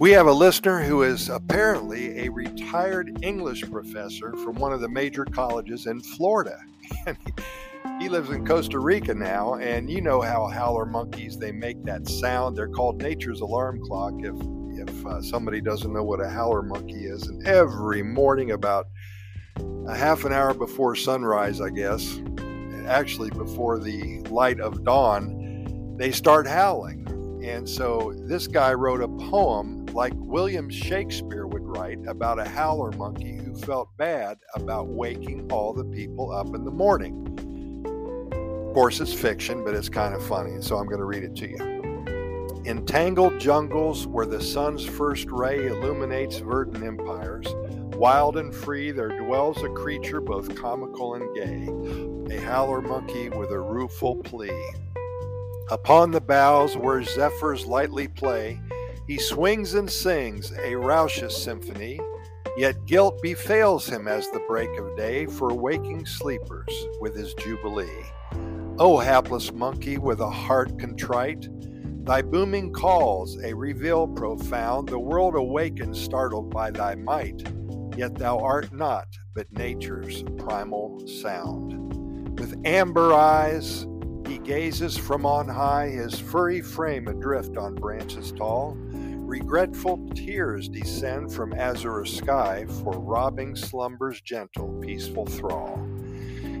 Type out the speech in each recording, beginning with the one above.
We have a listener who is apparently a retired English professor from one of the major colleges in Florida. he lives in Costa Rica now, and you know how howler monkeys they make that sound. They're called nature's alarm clock. If if uh, somebody doesn't know what a howler monkey is, and every morning about a half an hour before sunrise, I guess, actually before the light of dawn, they start howling. And so this guy wrote a poem like William Shakespeare would write about a howler monkey who felt bad about waking all the people up in the morning. Of course, it's fiction, but it's kind of funny, so I'm going to read it to you. In tangled jungles where the sun's first ray illuminates verdant empires, wild and free there dwells a creature both comical and gay, a howler monkey with a rueful plea. Upon the boughs where zephyrs lightly play, he swings and sings a raucous symphony, yet guilt befails him as the break of day for waking sleepers with his jubilee. O hapless monkey with a heart contrite, thy booming calls a reveal profound, the world awakens startled by thy might, yet thou art not but nature's primal sound. With amber eyes, he gazes from on high, his furry frame adrift on branches tall. Regretful tears descend from azure sky for robbing slumber's gentle, peaceful thrall.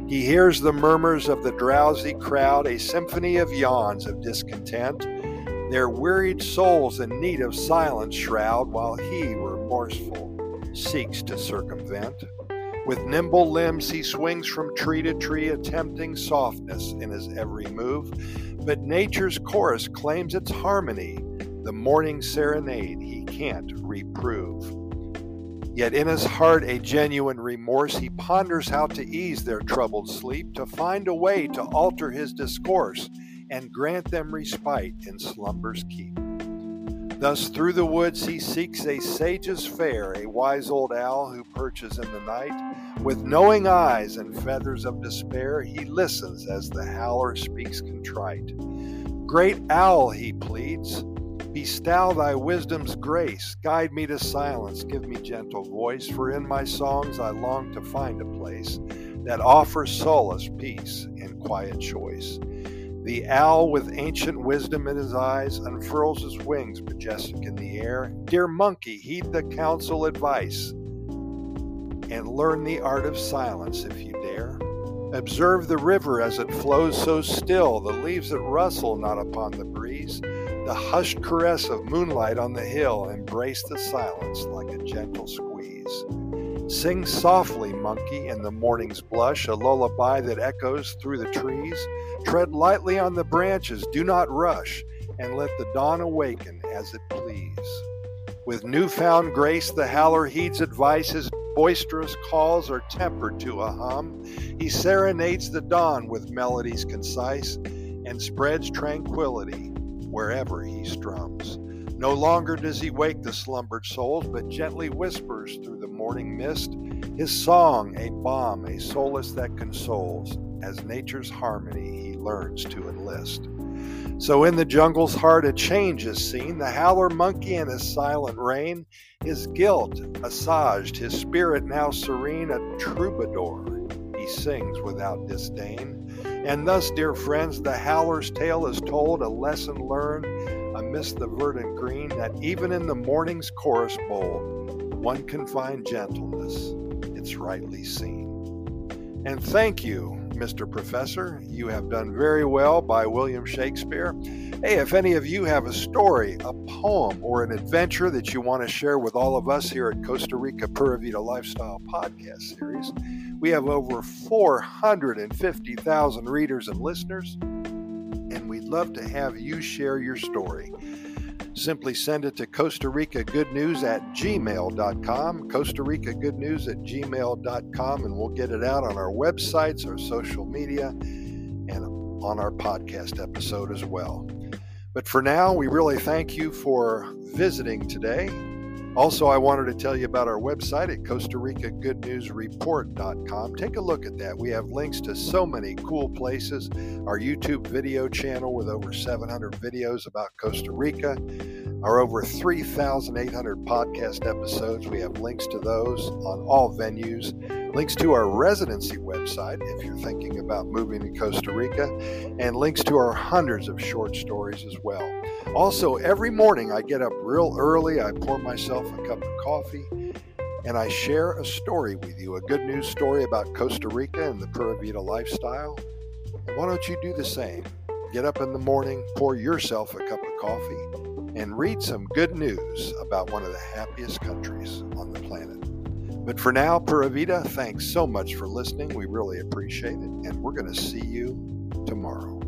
He hears the murmurs of the drowsy crowd, a symphony of yawns of discontent, their wearied souls in need of silence shroud, while he, remorseful, seeks to circumvent. With nimble limbs he swings from tree to tree, attempting softness in his every move. But nature's chorus claims its harmony, the morning serenade he can't reprove. Yet in his heart a genuine remorse, he ponders how to ease their troubled sleep, to find a way to alter his discourse and grant them respite in slumber's keep. Thus through the woods he seeks a sage's fare, a wise old owl who perches in the night. With knowing eyes and feathers of despair, he listens as the howler speaks contrite. Great owl, he pleads, Bestow thy wisdom's grace, guide me to silence, give me gentle voice, for in my songs I long to find a place that offers solace, peace, and quiet choice. The owl, with ancient wisdom in his eyes, unfurls his wings majestic in the air. Dear monkey, heed the counsel advice and learn the art of silence if you dare. Observe the river as it flows so still, the leaves that rustle not upon the breeze. The hushed caress of moonlight on the hill embrace the silence like a gentle squeeze. Sing softly, monkey, in the morning's blush, a lullaby that echoes through the trees. Tread lightly on the branches, do not rush, and let the dawn awaken as it please. With newfound grace, the howler heeds advice. His boisterous calls are tempered to a hum. He serenades the dawn with melodies concise and spreads tranquility wherever he strums. No longer does he wake the slumbered souls, but gently whispers through the morning mist his song, a balm, a solace that consoles. As nature's harmony he learns to enlist. So in the jungle's heart a change is seen, the howler monkey in his silent reign, his guilt assuaged, his spirit now serene, a troubadour. He sings without disdain. And thus, dear friends, the howler's tale is told, a lesson learned amidst the verdant green, that even in the morning's chorus bowl, one can find gentleness, it's rightly seen. And thank you, Mr. Professor. You have done very well by William Shakespeare. Hey, if any of you have a story, a poem, or an adventure that you want to share with all of us here at Costa Rica Pura Vida Lifestyle Podcast Series, we have over 450,000 readers and listeners, and we'd love to have you share your story. Simply send it to Costa Rica Good News at gmail.com, Costa Rica Good News at gmail.com, and we'll get it out on our websites, our social media, and on our podcast episode as well. But for now, we really thank you for visiting today Also, I wanted to tell you about our website at Costa Rica Good News Report.com. Take a look at that. We have links to so many cool places. Our YouTube video channel with over 700 videos about Costa Rica. Our over 3,800 podcast episodes. We have links to those on all venues. Links to our residency website if you're thinking about moving to Costa Rica. And links to our hundreds of short stories as well. Also, every morning I get up real early, I pour myself a cup of coffee, and I share a story with you a good news story about Costa Rica and the Pura Vida lifestyle. And why don't you do the same? Get up in the morning, pour yourself a cup of coffee, and read some good news about one of the happiest countries on the planet. But for now, Pura Vida, thanks so much for listening. We really appreciate it. And we're going to see you tomorrow.